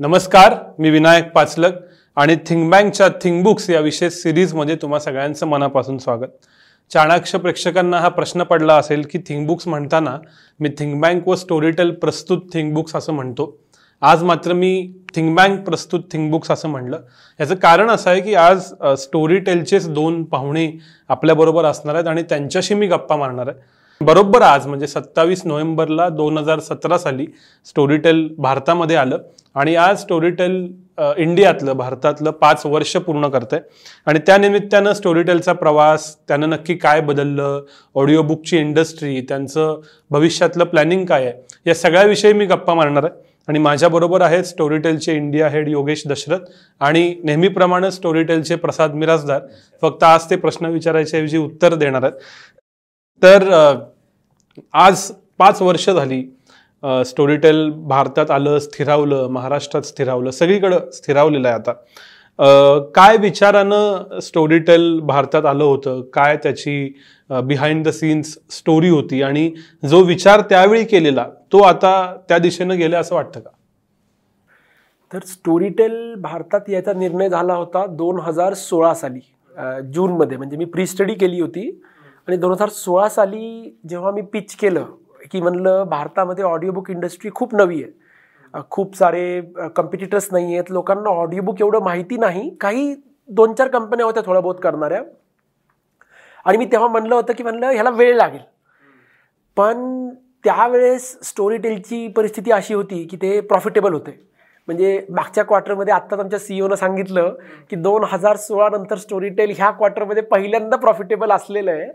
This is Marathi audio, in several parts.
नमस्कार मी विनायक पाचलक आणि थिंगबँकच्या थिंगबुक्स या विशेष सिरीजमध्ये तुम्हा सगळ्यांचं मनापासून स्वागत. चाणाक्ष प्रेक्षकांना हा प्रश्न पडला असेल की थिंगबुक्स म्हणताना मी थिंगबँक व स्टोरीटेल प्रस्तुत थिंगबुक्स असं म्हणतो. आज मात्र मी थिंगबँक प्रस्तुत थिंगबुक्स असं म्हणलं. याचं कारण असं आहे की आज स्टोरीटेलचेच दोन पाहुणे आपल्याबरोबर असणार आहेत आणि त्यांच्याशी मी गप्पा मारणार आहे. बरोबर आज म्हणजे सत्तावीस नोव्हेंबरला दोन हजार सतरा साली स्टोरीटेल भारतामध्ये आलं. आणि आज स्टोरीटेल इंडियातलं भारतातलं पाच वर्ष पूर्ण करतंय. आणि त्या निमित्तानं स्टोरीटेलचा प्रवास त्यानं नक्की काय बदललं ऑडिओ बुकची इंडस्ट्री त्यांचं भविष्यातलं प्लॅनिंग काय आहे या सगळ्याविषयी मी गप्पा मारणार आहे. आणि माझ्याबरोबर आहेत स्टोरीटेलचे इंडिया हेड योगेश दशरथ आणि नेहमीप्रमाणे स्टोरीटेलचे प्रसाद मिराजदार फक्त आज ते प्रश्न विचारायच्याऐवजी उत्तर देणार आहेत. तर आज पाच वर्ष झाली स्टोरीटेल भारतात आलं स्थिरावलं महाराष्ट्रात स्थिरावलं सगळीकडं स्थिरावलेलं आहे आता. काय विचारानं स्टोरीटेल भारतात आलं होतं? काय त्याची बिहाइंड द सीन्स स्टोरी होती? आणि जो विचार त्यावेळी केलेला तो आता त्या दिशेनं गेला असं वाटतं का? तर स्टोरीटेल भारतात याचा निर्णय झाला होता दोन हजार सोळा साली जूनमध्ये. म्हणजे मी प्री स्टडी केली होती. आणि दोन हजार सोळा साली जेव्हा मी पिच केलं की म्हणलं भारतामध्ये ऑडिओबुक इंडस्ट्री खूप नवी आहे. खूप सारे कम्पिटिटर्स नाही आहेत. लोकांना ऑडिओबुक एवढं माहिती नाही. काही दोन चार कंपन्या होत्या थोड्या बहुत करणाऱ्या. आणि मी तेव्हा म्हणलं होतं की म्हणलं ह्याला वेळ लागेल. पण त्यावेळेस स्टोरी टेलची परिस्थिती अशी होती की ते प्रॉफिटेबल होते. म्हणजे मागच्या क्वार्टरमध्ये आत्ताच आमच्या सीईओनं सांगितलं की दोन हजार सोळा नंतर स्टोरी टेल ह्या क्वार्टरमध्ये पहिल्यांदा प्रॉफिटेबल असलेलं आहे.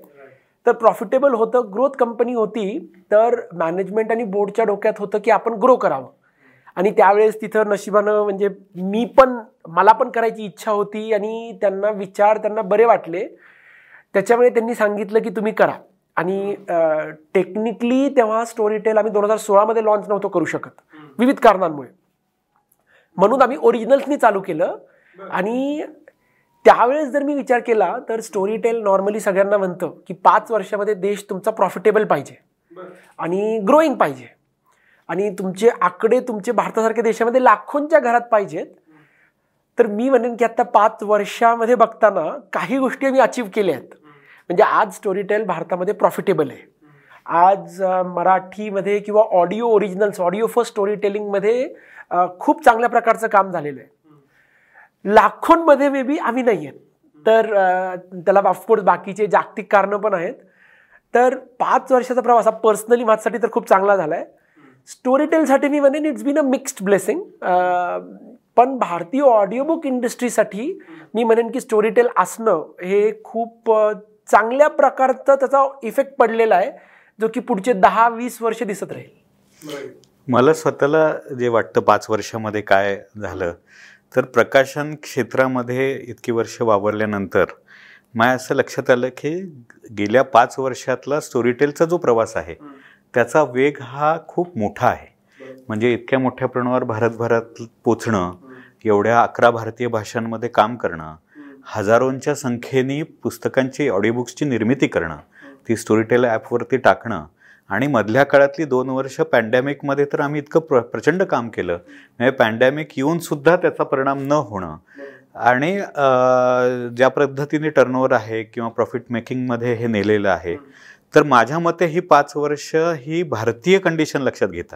तर प्रॉफिटेबल होतं ग्रोथ कंपनी होती तर मॅनेजमेंट आणि बोर्डच्या डोक्यात होतं की आपण ग्रो करावं. आणि त्यावेळेस तिथं नशिबानं म्हणजे मी पण मला पण करायची इच्छा होती आणि त्यांना विचार त्यांना बरे वाटले. त्याच्यामुळे त्यांनी सांगितलं की तुम्ही करा. आणि टेक्निकली तेव्हा स्टोरी टेल आम्ही दोन हजार सोळामध्ये लॉन्च नव्हतो करू शकत. विविध कारणांमुळे. म्हणून आम्ही ओरिजिनल्सनी चालू केलं. आणि त्यावेळेस जर मी विचार केला तर स्टोरी टेल नॉर्मली सगळ्यांना म्हणतं की पाच वर्षामध्ये देश तुमचा प्रॉफिटेबल पाहिजे आणि ग्रोईंग पाहिजे. आणि तुमचे आकडे तुमचे भारतासारख्या देशामध्ये लाखोंच्या घरात पाहिजेत. तर मी म्हणेन की आता पाच वर्षामध्ये बघताना काही गोष्टी आम्ही अचीव केल्या आहेत. म्हणजे आज स्टोरी टेल भारतामध्ये प्रॉफिटेबल आहे. आज मराठीमध्ये किंवा audio originals audio first story टेलिंगमध्ये खूप चांगल्या प्रकारचं काम झालेलं आहे. लाखोंमध्ये मे बी आम्ही नाही आहेत. तर त्याला ऑफकोर्स बाकीचे जागतिक कारणं पण आहेत. तर पाच वर्षाचा प्रवास हा पर्सनली माझ्यासाठी तर खूप चांगला झाला आहे स्टोरी टेलसाठी मी म्हणेन it's been a mixed blessing पण भारतीय ऑडिओ बुक इंडस्ट्रीसाठी मी म्हणेन की स्टोरी टेल असणं हे खूप चांगल्या प्रकारचा त्याचा इफेक्ट पडलेला आहे जो की पुढचे दहा वीस वर्ष दिसत राहील. मला स्वतःला जे वाटतं पाच वर्षामध्ये काय झालं तर प्रकाशन क्षेत्रामध्ये इतकी वर्ष वावरल्यानंतर मला असं लक्षात आलं की गेल्या पाच वर्षातला स्टोरीटेलचा जो प्रवास आहे त्याचा वेग हा खूप मोठा आहे. म्हणजे इतक्या मोठ्या प्रमाणावर भारतभरात पोचणं एवढ्या अकरा भारतीय भाषांमध्ये काम करणं हजारोंच्या संख्येने पुस्तकांची ऑडिओबुक्सची निर्मिती करणं ती स्टोरीटेल ॲपवरती टाकणं आणि मधल्या काळातली दोन वर्ष पॅन्डेमिकमध्ये तर आम्ही इतकं प्र प्रचंड काम केलं. म्हणजे पॅन्डेमिक येऊनसुद्धा त्याचा परिणाम न होणं. आणि ज्या पद्धतीने टर्नओव्हर आहे किंवा प्रॉफिट मेकिंगमध्ये हे नेलेलं आहे तर माझ्या मते ही पाच वर्ष ही भारतीय कंडिशन लक्षात घेता.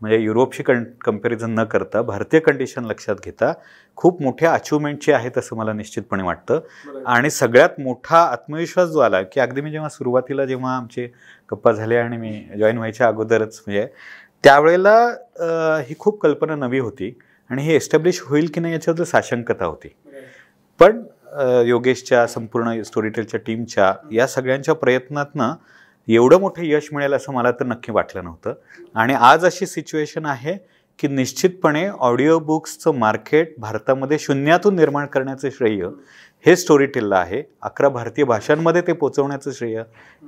म्हणजे युरोपशी कं कंपॅरिझन न करता भारतीय कंडिशन लक्षात घेता खूप मोठ्या अचिव्हमेंटची आहेत असं मला निश्चितपणे वाटतं. आणि सगळ्यात मोठा आत्मविश्वास जो आला की अगदी मी जेव्हा सुरुवातीला जेव्हा आमचे गप्पा झाल्या आणि मी जॉईन व्हायच्या अगोदरच म्हणजे त्यावेळेला ही खूप कल्पना नवी होती. आणि ही एस्टॅब्लिश होईल की नाही याच्याबद्दल साशंकता होती. पण योगेशच्या संपूर्ण स्टोरीटेलच्या टीमच्या या सगळ्यांच्या प्रयत्नातनं एवढं मोठं यश मिळेल असं मला तर नक्की वाटलं नव्हतं. आणि आज अशी सिच्युएशन आहे की निश्चितपणे ऑडिओ बुक्सचं मार्केट भारतामध्ये शून्यातून निर्माण करण्याचं श्रेय हे स्टोरीटेलला आहे. अकरा भारतीय भाषांमध्ये ते पोचवण्याचं श्रेय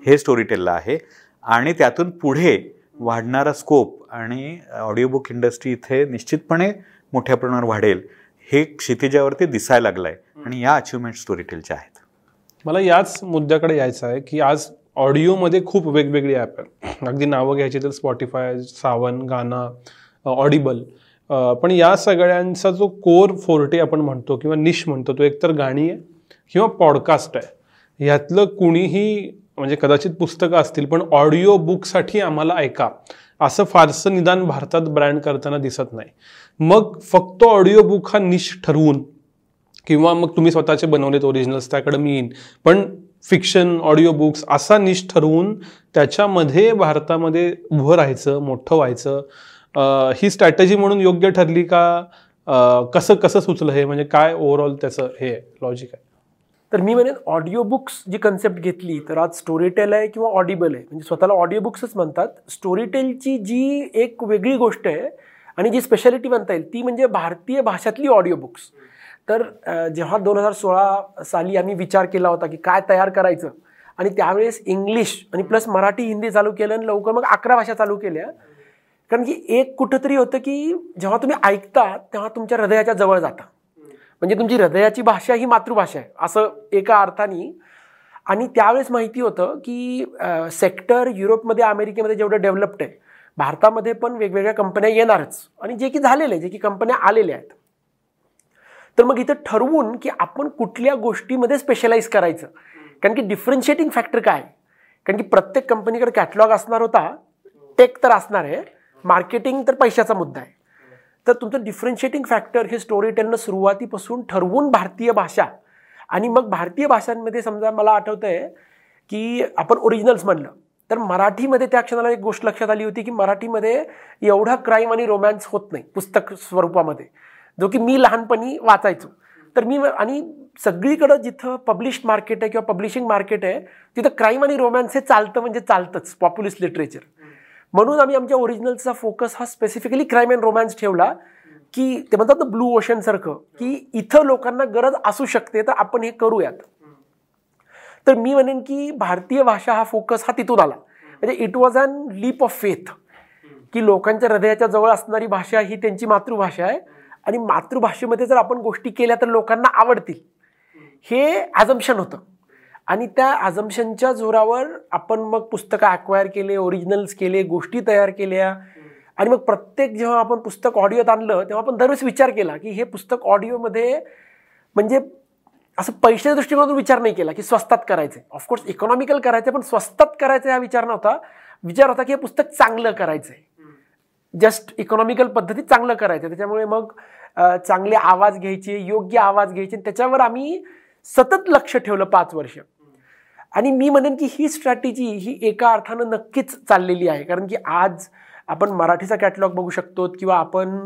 हे स्टोरीटेलला आहे. आणि त्यातून पुढे वाढणारा स्कोप आणि ऑडिओ बुक इंडस्ट्री इथे निश्चितपणे मोठ्या प्रमाणावर वाढेल. हे क्षितिजावरती दिसायला लागलं आहे आणि या अचिव्हमेंट स्टोरीटेलच्या आहेत. मला याच मुद्द्याकडे यायचं आहे की आज ऑडिओमध्ये खूप वेगवेगळी ॲप आहेत. अगदी नावं घ्यायची तर स्पॉटीफाय सावन गाना ऑडिबल पण या सगळ्यांचा जो कोर फोर्टे आपण म्हणतो किंवा निश म्हणतो तो एकतर गाणी आहे किंवा पॉडकास्ट आहे. ह्यातलं कुणीही म्हणजे कदाचित पुस्तकं असतील पण ऑडिओ बुकसाठी आम्हाला ऐका. असं फारसं निदान भारतात ब्रँड करताना दिसत नाही. मग फक्त ऑडिओ बुक हा निश ठरवून किंवा मग तुम्ही स्वतःचे बनवलेत ओरिजिनल्स त्याकडे मी येईन. पण फिक्शन ऑडिओ बुक्स असा निश ठरवून त्याच्यामध्ये भारतामध्ये उभं राहायचं मोठं व्हायचं. ही स्ट्रॅटेजी म्हणून योग्य ठरली का? कसं कसं सुचलं हे? म्हणजे काय ओव्हरऑल त्याचं हे लॉजिक आहे? तर मी म्हणेन ऑडिओ बुक्स जी कन्सेप्ट घेतली तर आज स्टोरीटेल आहे किंवा ऑडिबल आहे. म्हणजे स्वतःला ऑडिओ बुक्सच म्हणतात. स्टोरीटेलची जी एक वेगळी गोष्ट आहे आणि जी स्पेशालिटी म्हणता येईल ती म्हणजे भारतीय भाषातली ऑडिओ बुक्स तर जेव्हा दोन हजार सोळा साली आम्ही विचार केला होता की काय तयार करायचं आणि त्यावेळेस इंग्लिश आणि प्लस मराठी हिंदी चालू केलं आणि लवकर मग अकरा भाषा चालू केल्या. कारण की एक कुठंतरी होतं की जेव्हा तुम्ही ऐकता तेव्हा तुमच्या हृदयाच्या जवळ जाता. म्हणजे तुमची हृदयाची भाषा ही मातृभाषा आहे असं एका अर्थाने. आणि त्यावेळेस माहिती होतं की सेक्टर युरोपमध्ये अमेरिकेमध्ये जेवढं डेव्हलप्ड आहे भारतामध्ये पण वेगवेगळ्या कंपन्या येणारच. आणि जे की झालेले आहे जे की कंपन्या आलेल्या आहेत. तर मग इथं ठरवून की आपण कुठल्या गोष्टीमध्ये स्पेशलाइज करायचं. कारण की डिफरन्शिएटिंग फॅक्टर काय? आहे? कारण की प्रत्येक कंपनीकडे कॅटलॉग असणार होता टेक तर असणार आहे. मार्केटिंग तर पैशाचा मुद्दा आहे. तर तुमचं डिफरन्शिएटिंग फॅक्टर हे स्टोरी टेलनं सुरुवातीपासून ठरवून भारतीय भाषा. आणि मग भारतीय भाषांमध्ये समजा मला आठवतं आहे की आपण ओरिजिनल्स म्हणलं. तर मराठीमध्ये त्या क्षणाला एक गोष्ट लक्षात आली होती की मराठीमध्ये एवढा क्राईम आणि रोमॅन्स होत नाही पुस्तक स्वरूपामध्ये. जो की मी लहानपणी वाचायचो. तर मी आणि सगळीकडं जिथं पब्लिश्ड मार्केट आहे किंवा पब्लिशिंग मार्केट आहे तिथं क्राईम आणि रोमॅन्स हे चालतं म्हणजे चालतंच पॉप्युलिस्ट लिटरेचर म्हणून आम्ही आमच्या ओरिजिनलचा फोकस हा स्पेसिफिकली क्राईम अँड रोमॅन्स ठेवला की ते म्हणतात ना ब्लू ओशनसारखं की इथं लोकांना गरज असू शकते तर आपण हे करूयात. तर मी म्हणेन की भारतीय भाषा हा फोकस हा तिथून आला. म्हणजे it was an leap of faith की लोकांच्या हृदयाच्या जवळ असणारी भाषा ही त्यांची मातृभाषा आहे. आणि मातृभाषेमध्ये जर आपण गोष्टी केल्या तर लोकांना आवडतील. हे ॲझम्शन होतं. आणि त्या ॲझम्शनच्या जोरावर आपण मग पुस्तकं अक्वायर केले ओरिजिनल्स केले गोष्टी तयार केल्या. आणि मग प्रत्येक जेव्हा आपण पुस्तक ऑडिओत आणलं तेव्हा आपण दरवेळेस विचार केला की हे पुस्तक ऑडिओमध्ये म्हणजे असं पैशाच्या दृष्टिकोनातून विचार नाही केला की स्वस्तात करायचं ऑफकोर्स इकॉनॉमिकल करायचं पण स्वस्तात करायचं हा विचार नव्हता. विचार होता की हे पुस्तक चांगलं करायचं आहे जस्ट इकॉनॉमिकल पद्धतीत चांगलं करायचं त्याच्यामुळे मग चांगले आवाज घ्यायचे योग्य आवाज घ्यायचे आणि त्याच्यावर आम्ही सतत लक्ष ठेवलं पाच वर्ष. आणि मी म्हणेन की ही स्ट्रॅटेजी ही एका अर्थानं नक्कीच चाललेली आहे. कारण की आज आपण मराठीचा कॅटलॉग बघू शकतो किंवा आपण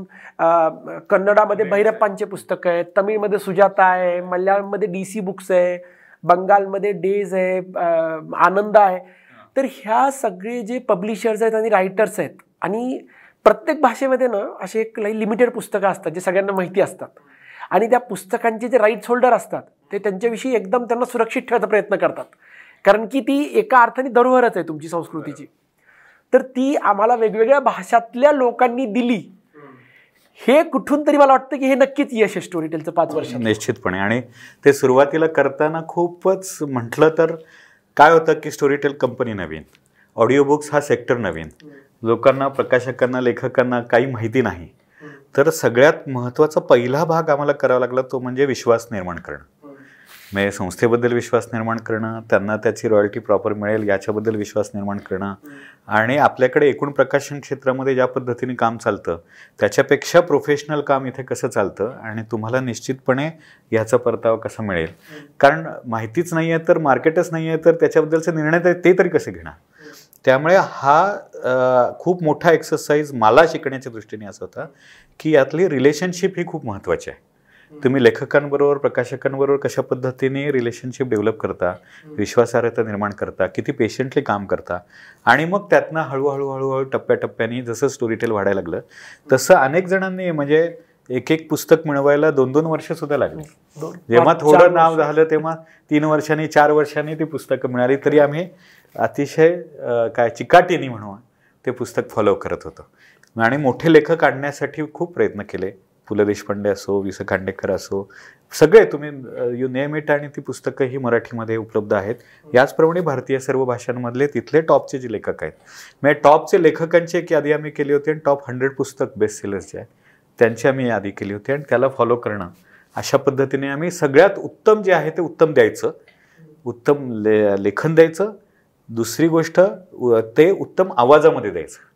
कन्नडामध्ये भैरप्पांचे पुस्तकं आहेत तमिळमध्ये सुजाता आहे मल्याळममध्ये डी सी बुक्स आहे बंगालमध्ये डेज आहे आनंद आहे. तर ह्या सगळे जे पब्लिशर्स आहेत आणि रायटर्स आहेत आणि प्रत्येक भाषेमध्ये ना असे एक लिमिटेड पुस्तकं असतात जे सगळ्यांना माहिती असतात. आणि त्या पुस्तकांचे जे राईट्स होल्डर असतात ते त्यांच्याविषयी एकदम त्यांना सुरक्षित ठेवायचा प्रयत्न करतात. कारण की ती एका अर्थाने धरोहरच आहे तुमची संस्कृतीची. तर ती आम्हाला वेगवेगळ्या भाषातल्या लोकांनी दिली. हे कुठून तरी मला वाटतं की हे नक्कीच यश आहे स्टोरीटेलचं पाच वर्ष निश्चितपणे. आणि ते सुरुवातीला करताना खूपच म्हटलं तर काय होतं की स्टोरीटेल कंपनी नवीन ऑडिओ बुक्स हा सेक्टर नवीन. लोकांना प्रकाशकांना लेखकांना काही माहिती नाही. तर सगळ्यात महत्त्वाचा पहिला भाग आम्हाला करावा लागला तो म्हणजे विश्वास निर्माण करणं. म्हणजे संस्थेबद्दल विश्वास निर्माण करणं त्यांना त्याची रॉयल्टी प्रॉपर मिळेल याच्याबद्दल विश्वास निर्माण करणं आणि आपल्याकडे एकूण प्रकाशन क्षेत्रामध्ये ज्या पद्धतीने काम चालतं त्याच्यापेक्षा प्रोफेशनल काम इथे कसं चालतं आणि तुम्हाला निश्चितपणे ह्याचा परतावा कसा मिळेल? कारण माहितीच नाही आहे तर मार्केटच नाही आहे तर त्याच्याबद्दलचे निर्णय ते- ते तरी कसे घेणार? त्यामुळे हा खूप मोठा एक्सरसाइज मला शिकण्याच्या दृष्टीने असा होता की यातली रिलेशनशिप ही खूप महत्त्वाची आहे. तुम्ही लेखकांबरोबर प्रकाशकांबरोबर कशा पद्धतीने रिलेशनशिप डेव्हलप करता विश्वासार्हता निर्माण करता किती पेशंटली काम करता? आणि मग त्यातनं हळूहळू हळूहळू टप्प्याटप्प्याने जसं स्टोरीटेल वाढायला लागलं तसं अनेक जणांनी म्हणजे एक एक पुस्तक मिळवायला दोन दोन वर्ष सुद्धा लागली. जेव्हा थोडं नाव. झालं तेव्हा तीन वर्षांनी चार वर्षांनी ती पुस्तकं मिळाली तरी आम्ही अतिशय काय चिकाटीने म्हणू ते पुस्तक फॉलो करत होतो. आणि मोठे लेखक आणण्यासाठी खूप प्रयत्न केले. पु ल देशपांडे असो वि स खांडेकर असो सगळे तुम्ही यू नेम इट आणि ती पुस्तकं ही मराठीमध्ये उपलब्ध आहेत. याचप्रमाणे भारतीय सर्व भाषांमधले तिथले टॉपचे जे लेखक आहेत. म्हणजे टॉपचे लेखकांची एक यादी आम्ही केली होती आणि टॉप हंड्रेड पुस्तक बेस्ट सेलर्सचे आहे त्यांची आम्ही यादी केली होती आणि त्याला फॉलो करणं. अशा पद्धतीने आम्ही सगळ्यात उत्तम जे आहे ते उत्तम द्यायचं. उत्तम ले लेखन द्यायचं. दुसरी गोष्ट ते उत्तम आवाजामध्ये द्यायचं.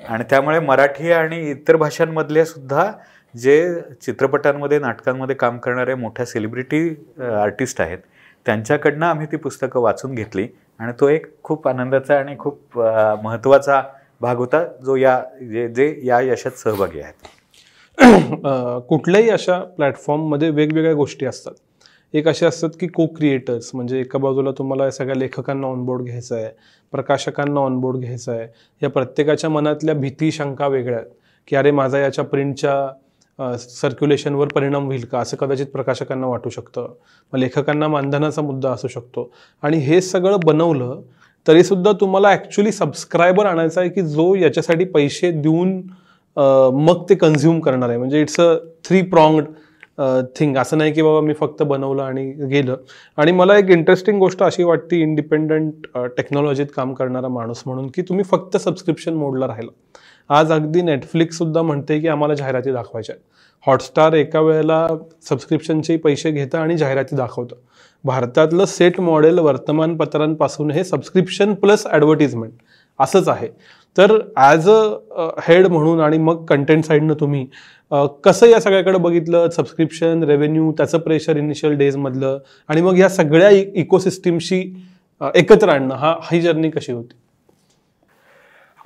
आणि त्यामुळे मराठी आणि इतर भाषांमधले सुद्धा जे चित्रपटांमध्ये नाटकांमध्ये काम करणारे मोठ्या सेलिब्रिटी आर्टिस्ट आहेत त्यांच्याकडनं आम्ही ती पुस्तकं वाचून घेतली आणि तो एक खूप आनंदाचा आणि खूप महत्त्वाचा भाग होता जो या जे जे या यशात सहभागी आहेत. कुठल्याही अशा प्लॅटफॉर्ममध्ये वेगवेगळ्या गोष्टी असतात. एक असे असतात की को क्रिएटर्स म्हणजे एका बाजूला तुम्हाला या सगळ्या लेखकांना ऑनबोर्ड घ्यायचं आहे प्रकाशकांना ऑनबोर्ड घ्यायचं आहे या प्रत्येकाच्या मनातल्या भीती शंका वेगळ्या आहेत की अरे माझा याच्या प्रिंटच्या सर्क्युलेशनवर परिणाम होईल का? असं कदाचित प्रकाशकांना वाटू शकतं. मग लेखकांना मानधनाचा मुद्दा असू शकतो. आणि हे सगळं बनवलं तरीसुद्धा तुम्हाला ॲक्च्युली सबस्क्रायबर आणायचा आहे की जो याच्यासाठी पैसे देऊन मग ते कन्झ्युम करणार आहे. म्हणजे it's a three pronged thing असं नाही की बाबा मी फक्त बनवलं आणि गेलं. आणि मला एक इंटरेस्टिंग गोष्ट अशी वाटते इंडिपेंडंट टेक्नॉलॉजीत काम करणारा माणूस म्हणून की तुम्ही फक्त सबस्क्रिप्शन मोडला राहिला. आज अगदी नेटफ्लिक्स सुद्धा म्हणते की आम्हाला जाहिराती दाखवायच्या आहेत. हॉटस्टार एका वेळेला सबस्क्रिप्शनचे पैसे घेतं आणि जाहिराती दाखवतं. भारतातलं सेट मॉडेल वर्तमानपत्रांपासून हे सबस्क्रिप्शन प्लस ॲडव्हर्टिजमेंट असंच आहे. तर ॲज अ हेड म्हणून आणि मग कंटेंट साईडनं तुम्ही कसं या सगळ्याकडे बघितलं? सबस्क्रिप्शन रेव्हेन्यू त्याचं प्रेशर इनिशियल डेजमधलं आणि मग या सगळ्या इकोसिस्टीमशी एकत्र आणणं हा ही जर्नी कशी होती?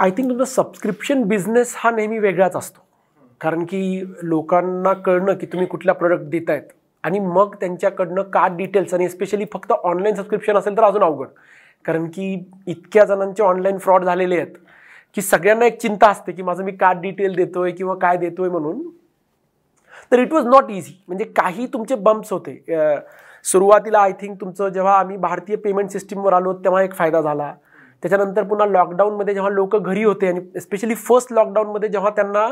आय थिंक तुमचा सबस्क्रिप्शन बिझनेस हा नेहमी वेगळाच असतो. कारण की लोकांना कळणं की तुम्ही कुठला प्रोडक्ट आहेत आणि मग त्यांच्याकडनं कार्ड डिटेल्स आणि स्पेशली फक्त ऑनलाईन सबस्क्रिप्शन असेल तर अजून अवघड. कारण की इतक्या जणांचे ऑनलाईन फ्रॉड झालेले आहेत की सगळ्यांना एक चिंता असते की माझं मी कार्ड डिटेल देतोय किंवा काय देतोय म्हणून. तर इट वॉज नॉट इझी म्हणजे काही तुमचे बम्प्स होते. सुरुवातीला आय थिंक तुमचं जेव्हा आम्ही भारतीय पेमेंट सिस्टीमवर आलो तेव्हा एक फायदा झाला. त्याच्यानंतर पुन्हा लॉकडाऊनमध्ये जेव्हा लोक घरी होते आणि स्पेशली फर्स्ट लॉकडाऊनमध्ये जेव्हा त्यांना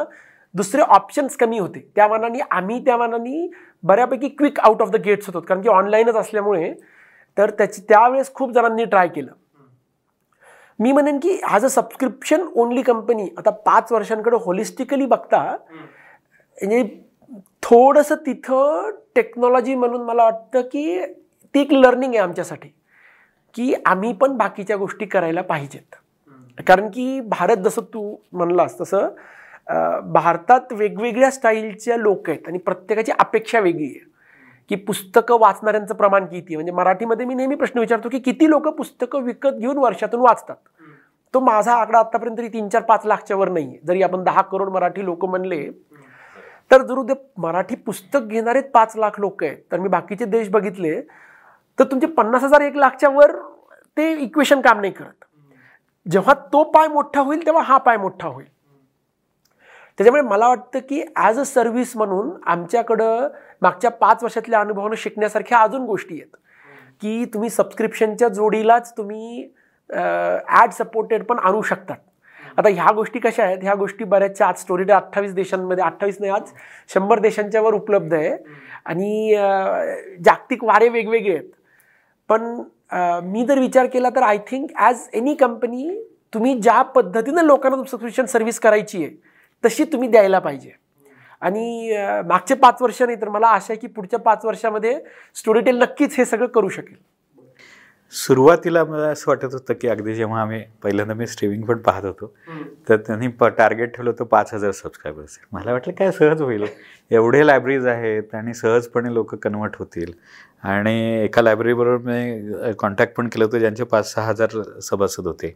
दुसरे ऑप्शन्स कमी होते त्या मानाने आम्ही त्या मानाने बऱ्यापैकी quick out of the gates होतो. कारण की ऑनलाईनच असल्यामुळे तर त्याची त्यावेळेस खूप जणांनी ट्राय केलं. मी म्हणेन की as a subscription only company आता पाच वर्षांकडे होलिस्टिकली बघता म्हणजे थोडंसं तिथं टेक्नॉलॉजी म्हणून मला वाटतं की ती एक लर्निंग आहे आमच्यासाठी. की आम्ही पण बाकीच्या गोष्टी करायला पाहिजेत. कारण की भारत जसं तू म्हणलास तसं भारतात वेगवेगळ्या स्टाईलच्या लोक आहेत आणि प्रत्येकाची अपेक्षा वेगळी आहे. की पुस्तकं वाचणाऱ्यांचं प्रमाण किती आहे? म्हणजे मराठीमध्ये मी नेहमी प्रश्न विचारतो की किती लोक पुस्तकं विकत घेऊन वर्षातून वाचतात? तो माझा आकडा आतापर्यंत तरी तीन चार पाच लाखच्या वर नाही आहे जरी आपण दहा करोड मराठी लोक म्हणले तर जर उद्या मराठी पुस्तक घेणारे पाच लाख लोक आहेत. तर मी बाकीचे देश बघितले तर तुमचे पन्नास हजार एक लाखच्या वर ते इक्वेशन काम नाही करत. जेव्हा तो पाय मोठा होईल तेव्हा हा पाय मोठा होईल. त्याच्यामुळे मला वाटतं की ॲज अ सर्व्हिस म्हणून आमच्याकडं मागच्या पाच वर्षातल्या अनुभवानं शिकण्यासारख्या अजून गोष्टी आहेत. की तुम्ही सबस्क्रिप्शनच्या जोडीलाच तुम्ही ॲड सपोर्टेड पण आणू शकतात. आता ह्या गोष्टी कशा आहेत? ह्या गोष्टी बऱ्याचशा आज स्टोरीड अठ्ठावीस देशांमध्ये अठ्ठावीस नाही आज शंभर देशांच्यावर उपलब्ध आहे. आणि जागतिक वारे वेगवेगळे आहेत. पण मी जर विचार केला तर I think as any company तुम्ही ज्या पद्धतीनं लोकांना सबस्क्रिप्शन सर्व्हिस करायची आहे तशी तुम्ही द्यायला पाहिजे. आणि मागचे पाच वर्ष नाही तर मला आशा आहे की पुढच्या पाच वर्षामध्ये स्टोरीटेल नक्कीच हे सगळं करू शकेल. सुरुवातीला मला असं वाटत होतं की अगदी जेव्हा आम्ही पहिल्यांदा मी स्ट्रीमिंग पण पाहत होतो तर त्यांनी प टार्गेट ठेवलं होतं पाच हजार सबस्क्रायबर्स मला वाटलं काय सहज होईल? एवढे लायब्ररीज आहेत आणि सहजपणे लोक कन्वर्ट होतील. आणि एका लायब्ररीबरोबर मी कॉन्टॅक्ट पण केलं होतं ज्यांचे पाच सहा हजार सभासद होते.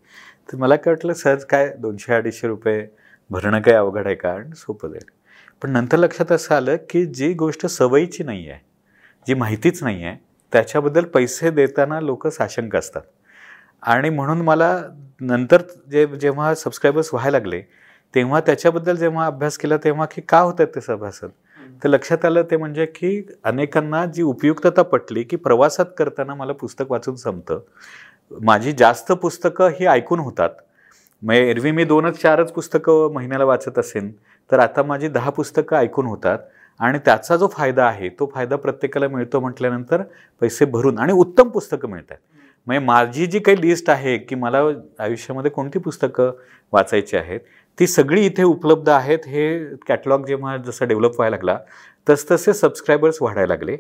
तर मला काय वाटलं सहज काय दोनशे अडीचशे रुपये भरणं काही अवघड आहे का? आणि सोपं जाईल. पण नंतर लक्षात असं आलं की जी गोष्ट सवयीची नाही आहे जी माहितीच नाही आहे त्याच्याबद्दल पैसे देताना लोक साशंक असतात. आणि म्हणून मला नंतर जे जेव्हा सबस्क्रायबर्स व्हायला लागले तेव्हा त्याच्याबद्दल जेव्हा अभ्यास केला तेव्हा की का होतात ते सभासद? तर लक्षात आलं ते म्हणजे की अनेकांना जी उपयुक्तता पटली की प्रवासात करताना मला पुस्तक वाचून संपतं. माझी जास्त पुस्तकं ही ऐकून होतात. मग एरवी मी दोनच चारच पुस्तकं महिन्याला वाचत असेन तर आता माझी दहा पुस्तकं ऐकून होतात. आणि त्याचा जो फायदा आहे तो फायदा प्रत्येकाला मिळतो म्हटल्यानंतर पैसे भरून आणि उत्तम पुस्तकं मिळतात. म्हणजे माझी जी काही लिस्ट आहे की मला आयुष्यामध्ये कोणती पुस्तकं वाचायची आहेत ती सगळी इथे उपलब्ध आहेत हे कॅटलॉग जेव्हा जसं डेव्हलप व्हायला लागला तसतसे सबस्क्रायबर्स वाढायला लागले.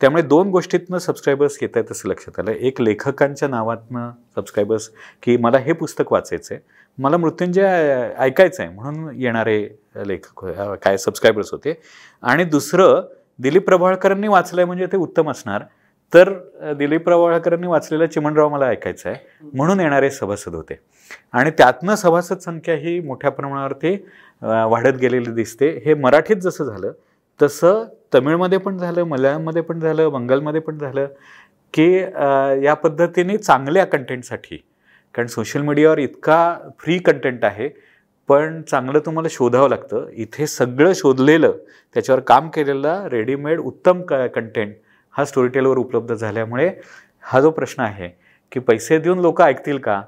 त्यामुळे दोन गोष्टीतनं सबस्क्रायबर्स येत आहेत असं लक्षात आलं. एक लेखकांच्या नावातनं सबस्क्रायबर्स की मला हे पुस्तक वाचायचं आहे मला मृत्युंजय ऐकायचं आहे म्हणून येणारे लेखक काय सबस्क्रायबर्स होते. आणि दुसरं दिलीप प्रभाळकरांनी वाचलंय म्हणजे ते उत्तम असणार. तर दिलीप प्रभाळकरांनी वाचलेलं चिमणराव मला ऐकायचं आहे म्हणून येणारे सभासद होते. आणि त्यातनं सभासद संख्या ही मोठ्या प्रमाणावरती वाढत गेलेली दिसते. हे मराठीत जसं झालं तसं तमिळमध्ये पण झालं मल्याळममध्ये पण झालं बंगालमध्ये पण झालं की या पद्धतीने चांगल्या कंटेंटसाठी कारण सोशल मीडियावर इतका फ्री कंटेंट आहे पण चांगलं तुम्हाला शोधावं लागतं. इथे सगळं शोधलेलं त्याच्यावर काम केलेलं रेडीमेड उत्तम क कंटेंट हा स्टोरीटेलवर उपलब्ध झाल्यामुळे हा जो प्रश्न आहे की पैसे देऊन लोक ऐकतील का?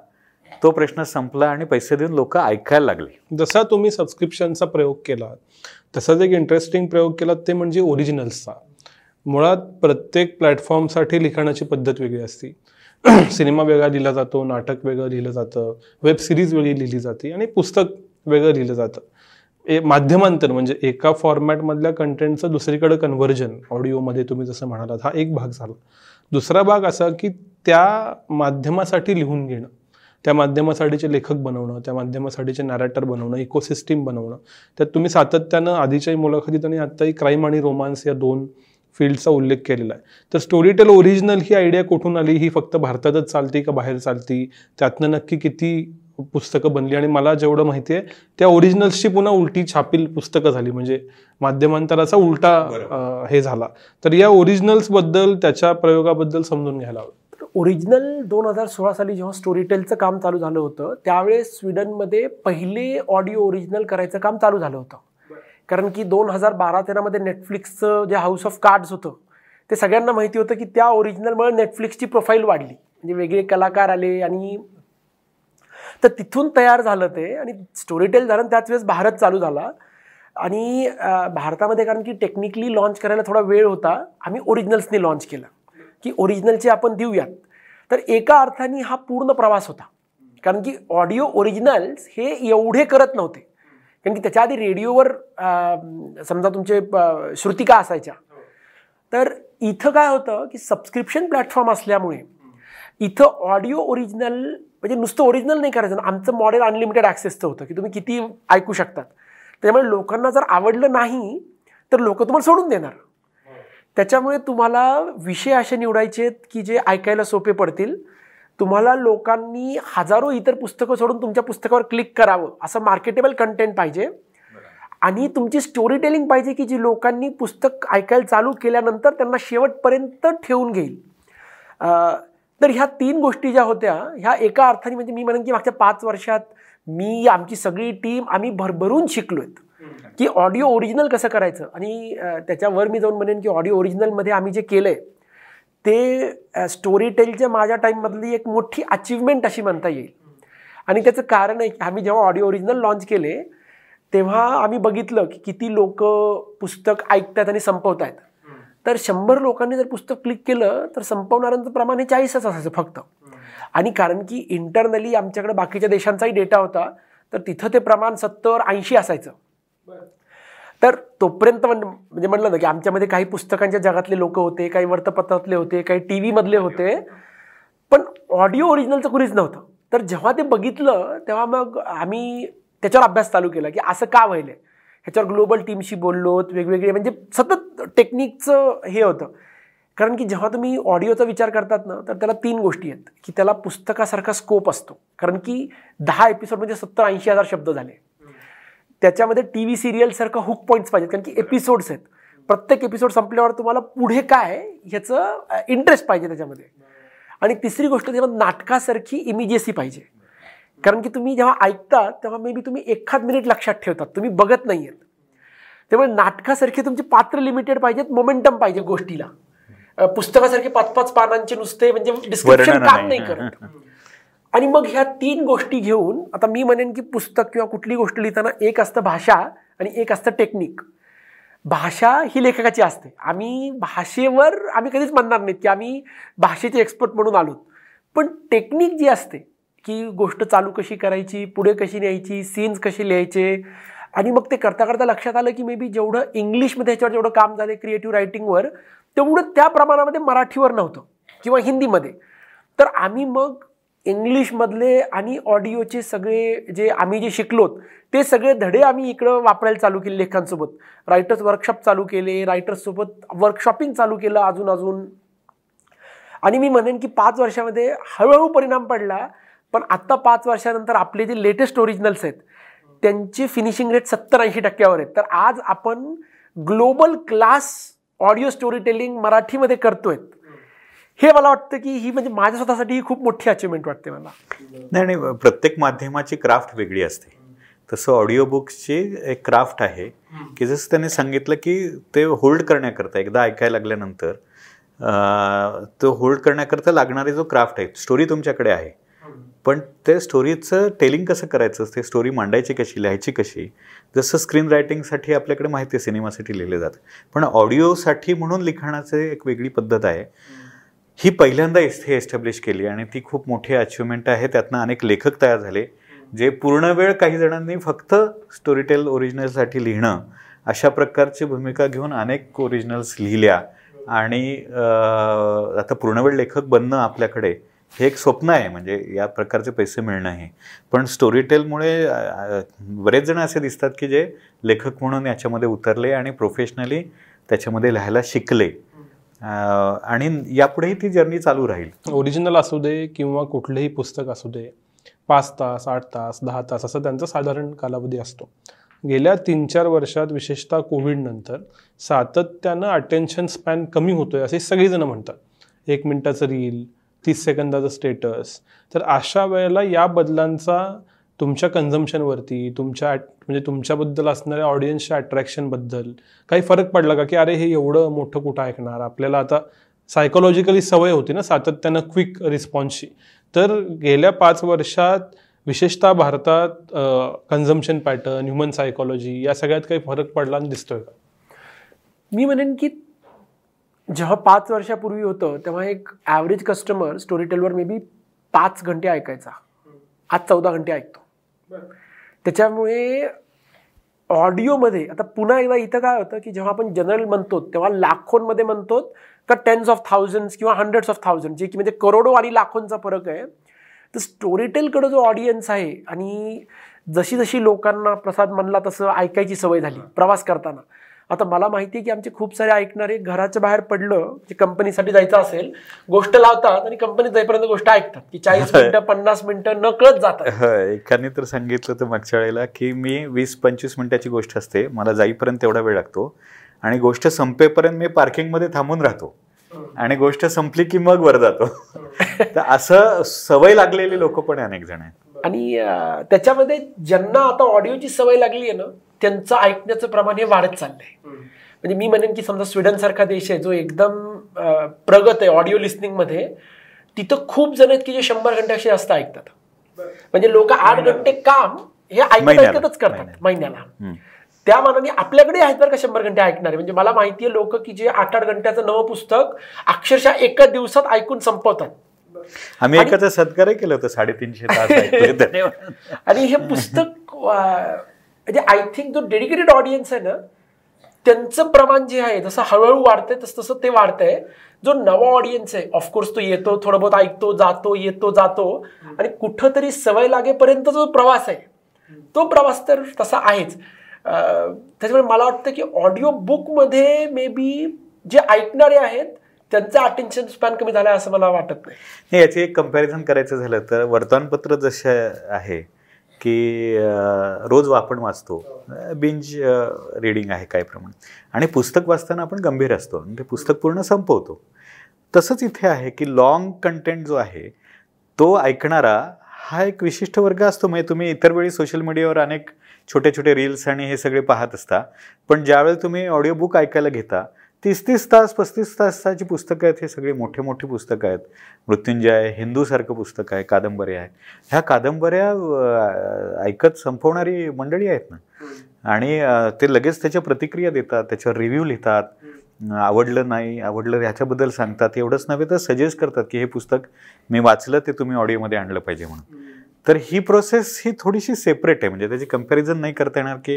तो प्रश्न संपला आणि पैसे देऊन लोक ऐकायला लागले. जसा तुम्ही सबस्क्रिप्शनचा प्रयोग केला तसाच एक इंटरेस्टिंग प्रयोग केला ते म्हणजे ओरिजिनल्सचा मुळात प्रत्येक प्लॅटफॉर्मसाठी लिखाणाची पद्धत वेगळी असते. सिनेमा वेगळा लिहिला जातो नाटक वेगळं लिहिलं जातं वेब सिरीज वेगळी लिहिली जाते आणि पुस्तक वेगळं लिहिलं जातं. ए माध्यमांतर म्हणजे एका फॉर्मॅटमधल्या कंटेंटचं दुसरीकडे कन्व्हर्जन ऑडिओमध्ये तुम्ही जसं म्हणालात हा एक भाग झाला. दुसरा भाग असा की त्या माध्यमासाठी लिहून घेणं त्या माध्यमासाठीचे लेखक बनवणं त्या माध्यमासाठीचे नॅरेटर बनवणं इकोसिस्टीम बनवणं. त्यात तुम्ही सातत्यानं आधीच्याही मुलाखतीत आणि आत्ताही क्राईम आणि रोमांस या दोन फील्डचा उल्लेख केलेला आहे. तर स्टोरी टेल ओरिजिनल ही आयडिया कुठून आली? ही फक्त भारतातच चालती का बाहेर चालती? त्यातनं नक्की किती पुस्तकं बनली आणि मला जेवढं माहिती आहे त्या ओरिजिनल्सची पुन्हा उलटी छापील पुस्तकं झाली. म्हणजे माध्यमांतराचा उलटा हे झाला. तर या ओरिजिनल्सबद्दल त्याच्या प्रयोगाबद्दल समजून घ्यायला हवं. ओरिजिनल दोन हजार सोळा साली जेव्हा स्टोरीटेलचं काम चालू झालं होतं त्यावेळेस स्वीडनमध्ये पहिले ऑडिओ ओरिजिनल करायचं काम चालू झालं होतं. कारण की दोन हजार बारा तेरामध्ये नेटफ्लिक्सचं जे हाऊस ऑफ कार्ड्स होतं ते सगळ्यांना माहिती होतं की त्या ओरिजिनलमुळे नेटफ्लिक्सची प्रोफाईल वाढली. म्हणजे वेगळे कलाकार आले आणि तर तिथून तयार झालं ते आणि स्टोरीटेल झालं त्याच वेळेस भारत चालू झाला. आणि भारतामध्ये कारण की टेक्निकली लॉन्च करायला थोडा वेळ होता. आम्ही ओरिजिनल्सनी लॉन्च केलं. की ओरिजिनलचे आपण देऊयात. तर एका अर्थाने हा पूर्ण प्रवास होता. कारण की ऑडिओ ओरिजिनल्स हे एवढे करत नव्हते. कारण की त्याच्या आधी रेडिओवर समजा तुमचे श्रुतिका असायच्या. तर इथं काय होतं की सबस्क्रिप्शन प्लॅटफॉर्म असल्यामुळे इथं ऑडिओ ओरिजिनल म्हणजे नुसतं ओरिजिनल नाही करायचं. आमचं मॉडेल अनलिमिटेड ॲक्सेसचं होतं की तुम्ही किती ऐकू शकतात. त्यामुळे लोकांना जर आवडलं नाही तर लोक तुम्हाला सोडून देणार. त्याच्यामुळे तुम्हाला विषय असे निवडायचे आहेत की जे ऐकायला सोपे पडतील. तुम्हाला लोकांनी हजारो इतर पुस्तकं सोडून तुमच्या पुस्तकावर क्लिक करावं असं मार्केटेबल कंटेंट पाहिजे. आणि तुमची स्टोरी टेलिंग पाहिजे की जी लोकांनी पुस्तक ऐकायला चालू केल्यानंतर त्यांना शेवटपर्यंत ठेवून घेईल. तर ह्या तीन गोष्टी ज्या होत्या ह्या एका अर्थाने म्हणजे मी म्हणेन की मागच्या पाच वर्षात मी आमची सगळी टीम आम्ही भरभरून शिकलो आहेत की ऑडिओ ओरिजिनल कसं करायचं? आणि त्याच्यावर मी जाऊन म्हणेन की ऑडिओ ओरिजिनलमध्ये आम्ही जे केलं आहे ते स्टोरी टेलच्या माझ्या टाईममधली एक मोठी अचिव्हमेंट अशी म्हणता येईल. आणि त्याचं कारण आहे की आम्ही जेव्हा ऑडिओ ओरिजिनल लॉन्च केले तेव्हा आम्ही बघितलं की किती लोक पुस्तक ऐकतात आणि संपवत आहेत तर शंभर लोकांनी जर पुस्तक क्लिक केलं तर संपवणाऱ्यांचं प्रमाण हे चाळीसच असायचं फक्त. आणि कारण की इंटरनली आमच्याकडे बाकीच्या देशांचाही डेटा होता तर तिथं ते प्रमाण सत्तर ऐंशी असायचं. तर तोपर्यंत म्हणजे म्हणलं ना की आमच्यामध्ये काही पुस्तकांच्या जगातले लोक होते काही वर्तपत्रातले होते काही टी व्हीमधले होते पण ऑडिओ ओरिजिनलचं कुणीच नव्हतं. तर जेव्हा ते बघितलं तेव्हा मग आम्ही त्याच्यावर अभ्यास चालू केला की असं का व्हायलं ह्याच्यावर ग्लोबल टीमशी बोललो वेगवेगळे म्हणजे सतत टेक्निकचं हे होतं. कारण की जेव्हा तुम्ही ऑडिओचा विचार करतात ना तर त्याला तीन गोष्टी आहेत की त्याला पुस्तकासारखा स्कोप असतो. कारण की दहा एपिसोड म्हणजे सत्तर ऐंशी हजार शब्द झाले. त्याच्यामध्ये टी व्ही सिरियलसारखं हुक पॉईंट्स पाहिजेत कारण की एपिसोड्स आहेत. प्रत्येक एपिसोड संपल्यावर तुम्हाला पुढे काय ह्याचं इंटरेस्ट पाहिजे त्याच्यामध्ये. आणि तिसरी गोष्ट जेव्हा नाटकासारखी इमिजिएसी पाहिजे. कारण की तुम्ही जेव्हा ऐकता तेव्हा मे बी तुम्ही एखाद मिनिट लक्षात ठेवतात. तुम्ही बघत नाही आहेत त्यामुळे नाटकासारखे तुमचे पात्र लिमिटेड पाहिजेत मोमेंटम पाहिजे गोष्टीला. पुस्तकासारखे पाच पाच पानांचे नुसते म्हणजे डिस्क्रिप्शन काम नाही. करत. आणि मग ह्या तीन गोष्टी घेऊन आता मी म्हणेन की पुस्तक किंवा कुठली गोष्ट लिहिताना एक असतं भाषा आणि एक असतं टेक्निक भाषा ही लेखकाची असते. आम्ही भाषेवर आम्ही कधीच म्हणणार नाहीत की आम्ही भाषेचे एक्सपर्ट म्हणून आलो पण टेक्निक जी असते की गोष्ट चालू कशी करायची पुढे कशी न्यायची सीन्स कशी लिहायचे? आणि मग ते करता करता लक्षात आलं की मे बी जेवढं इंग्लिशमध्ये ह्याच्यावर जेवढं काम झालं क्रिएटिव्ह रायटिंगवर तेवढं त्या प्रमाणामध्ये मराठीवर नव्हतं किंवा हिंदीमध्ये. तर आम्ही मग इंग्लिशमधले आणि ऑडिओचे सगळे जे आम्ही जे शिकलोत ते सगळे धडे आम्ही इकडं वापरायला चालू केले लेखांसोबत. रायटर्स वर्कशॉप चालू केले रायटर्ससोबत वर्कशॉपिंग चालू केलं अजून अजून. आणि मी म्हणेन की पाच वर्षामध्ये हळूहळू परिणाम पडला. पण आत्ता पाच वर्षानंतर आपले जे लेटेस्ट ओरिजिनल्स आहेत त्यांची फिनिशिंग रेट सत्तर ऐंशी टक्क्यावर आहेत. तर आज आपण global class audio storytelling मराठीमध्ये करतोय. हे मला वाटतं की ही म्हणजे माझ्या स्वतःसाठी ही खूप मोठी अचिव्हमेंट वाटते मला. नाही नाही प्रत्येक माध्यमाची क्राफ्ट वेगळी असते. तसं ऑडिओ बुक्सची एक क्राफ्ट आहे की जसं त्याने सांगितलं की ते होल्ड करण्याकरता एकदा ऐकायला लागल्यानंतर तो होल्ड करण्याकरता लागणारे जो क्राफ्ट आहे स्टोरी तुमच्याकडे आहे. पण ते स्टोरीचं टेलिंग कसं करायचं? ते स्टोरी मांडायची कशी लिहायची कशी? जसं स्क्रीन रायटिंगसाठी आपल्याकडे माहिती आहे सिनेमासाठी लिहिले जातं. पण ऑडिओसाठी म्हणून लिखाणाचं एक वेगळी पद्धत आहे. ही पहिल्यांदा हे एस्टॅब्लिश केली आणि ती खूप मोठी अचिव्हमेंट आहे. त्यातनं अनेक लेखक तयार झाले जे पूर्ण वेळ काही जणांनी फक्त स्टोरीटेल ओरिजिनलसाठी लिहिणं अशा प्रकारची भूमिका घेऊन अनेक ओरिजिनल्स लिहिल्या. आणि आता पूर्णवेळ लेखक बनणं आपल्याकडे हे एक स्वप्न आहे म्हणजे या प्रकारचे पैसे मिळणं हे. पण स्टोरीटेलमुळे बरेच जण असे दिसतात की जे लेखक म्हणून याच्यामध्ये उतरले आणि प्रोफेशनली त्याच्यामध्ये लिहायला शिकले. आणि यापुढेही ती जर्नी चालू राहील. ओरिजिनल असू दे किंवा कुठलेही पुस्तक असू दे पाच तास आठ तास दहा तास असं त्यांचा साधारण कालावधी असतो. गेल्या तीन चार वर्षात विशेषतः कोविडनंतर सातत्यानं अटेन्शन स्पॅन कमी होतोय असे सगळेजण म्हणतात. एक मिनिटाचं रील तीस सेकंदाचं स्टेटस तर अशा वेळेला या बदलांचा तुमच्या कन्झम्शनवरती तुमच्या म्हणजे तुमच्याबद्दल असणाऱ्या ऑडियन्सच्या अट्रॅक्शनबद्दल काही फरक पडला का? की अरे हे एवढं मोठं कुठं ऐकणार? आपल्याला आता सायकोलॉजिकली सवय होती ना सातत्यानं क्विक रिस्पॉन्सची तर गेल्या पाच वर्षात विशेषतः भारतात कन्झम्शन पॅटर्न ह्युमन सायकोलॉजी या सगळ्यात काही फरक पडला आणि दिसतोय का? मी म्हणेन की जेव्हा पाच वर्षापूर्वी होतं तेव्हा एक ॲव्हरेज कस्टमर स्टोरी टेलवर मे बी पाच घंटे ऐकायचा. आज चौदा घंटे ऐकतो. त्याच्यामुळे ऑडिओमध्ये आता पुन्हा एकदा इथं काय होतं की जेव्हा आपण जनरल म्हणतो तेव्हा लाखोंमध्ये म्हणतो का टेन्स ऑफ थाउजंड्स किंवा हंड्रेड्स ऑफ थाउजंड जे की म्हणजे करोडो आणि लाखोंचा फरक आहे. तर स्टोरीटेलकडं जो ऑडियन्स आहे आणि जशी जशी लोकांना प्रसाद म्हणला तसं ऐकायची सवय झाली प्रवास करताना. आता मला माहिती आहे की आमचे खूप सारे ऐकणारे घराच्या बाहेर पडलं जे कंपनीसाठी जायचं असेल गोष्ट लावतात आणि कंपनीत जाईपर्यंत गोष्ट ऐकतात. की चाळीस मिनिटं पन्नास मिनिटं न कळत जातात एकाने तर सांगितलं तर मागच्या वेळेला की मी वीस पंचवीस मिनिटाची गोष्ट असते मला जाईपर्यंत एवढा वेळ लागतो. आणि गोष्ट संपेपर्यंत मी पार्किंगमध्ये थांबून राहतो. आणि गोष्ट संपली की मग वर जातो. तर असं सवय लागलेली लोक पण अनेक जण आहेत. आणि त्याच्यामध्ये ज्यांना आता ऑडिओची सवय लागली आहे ना त्यांचं ऐकण्याचं प्रमाण हे वाढत चाललंय. म्हणजे मी म्हणेन की समजा स्वीडन सारखा देश आहे जो एकदम प्रगत आहे ऑडिओ लिस्निंगमध्ये तिथं खूप जण आहेत की जे शंभर घंट्यापेक्षा जास्त ऐकतात. म्हणजे लोक आठ घंटे काम हे ऐकत ऐकतच करतात महिन्याला. त्या मानाने आपल्याकडे आहेत बरं का शंभर घंटे ऐकणारे. म्हणजे मला माहिती आहे लोक की जे आठ आठ घंट्याचं नवं पुस्तक अक्षरशः एका दिवसात ऐकून संपवतात. आम्ही एकाचा सत्कारही केलं होतं साडेतीनशे तास आणि हे पुस्तक म्हणजे आय थिंक जो डेडिकेटेड ऑडियन्स आहे ना त्यांचं प्रमाण जे आहे जसं हळूहळू वाढतंय तसं तसं ते वाढतंय. जो नवा ऑडियन्स आहे ऑफकोर्स तो येतो थोडं बहुत ऐकतो जातो येतो जातो. आणि कुठंतरी सवय लागेपर्यंत जो प्रवास आहे तो प्रवास तर तसा आहेच. त्याच्यामुळे मला वाटतं की ऑडिओ बुकमध्ये मे बी जे ऐकणारे आहेत त्यांचं अटेन्शन स्पॅन कमी झालं असं मला वाटत नाही. याचे एक कंपॅरिझन करायचं झालं तर वर्तमानपत्र जसं आहे की रोज आपण वाचतो बिंज रिडिंग आहे काय प्रमाण आणि पुस्तक वाचताना आपण गंभीर असतो आणि ते पुस्तक पूर्ण संपवतो. तसंच इथे आहे की लाँग कंटेंट जो आहे तो ऐकणारा हा एक विशिष्ट वर्ग असतो. म्हणजे तुम्ही इतर वेळी सोशल मीडियावर अनेक छोटे छोटे रील्स आणि हे सगळे पाहत असता पण ज्यावेळी तुम्ही ऑडिओ बुक ऐकायला घेता तीस तीस तास पस्तीस तासाची पुस्तकं आहेत हे सगळे मोठे मोठी पुस्तकं आहेत. मृत्युंजय हिंदूसारखं पुस्तक आहे कादंबऱ्या आहेत ह्या कादंबऱ्या ऐकत संपवणारी मंडळी आहेत ना? आणि ते लगेच त्याच्या प्रतिक्रिया देतात त्याच्यावर रिव्ह्यू लिहितात. आवडलं नाही आवडलं ह्याच्याबद्दल सांगतात. एवढंच नव्हे तर सजेस्ट करतात की हे पुस्तक मी वाचलं ते तुम्ही ऑडिओमध्ये आणलं पाहिजे म्हणून. तर ही प्रोसेस ही थोडीशी सेपरेट आहे. म्हणजे त्याची कंपॅरिझन नाही करता येणार की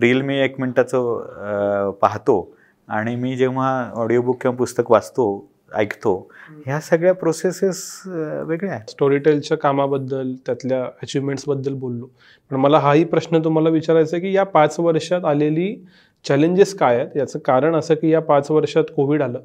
रील मी एक मिनटाचं पाहतो. आणि मी जेव्हा ऑडिओ बुक किंवा पुस्तक वाचतो ऐकतो ह्या सगळ्या प्रोसेसेस वेगळ्या आहेत. स्टोरी टेलच्या कामाबद्दल त्यातल्या अचिव्हमेंट्सबद्दल बोललो. पण मला हाही प्रश्न तुम्हाला विचारायचा आहे की या पाच वर्षात आलेली चॅलेंजेस काय आहेत? याचं कारण असं की या पाच वर्षात कोविड आलं.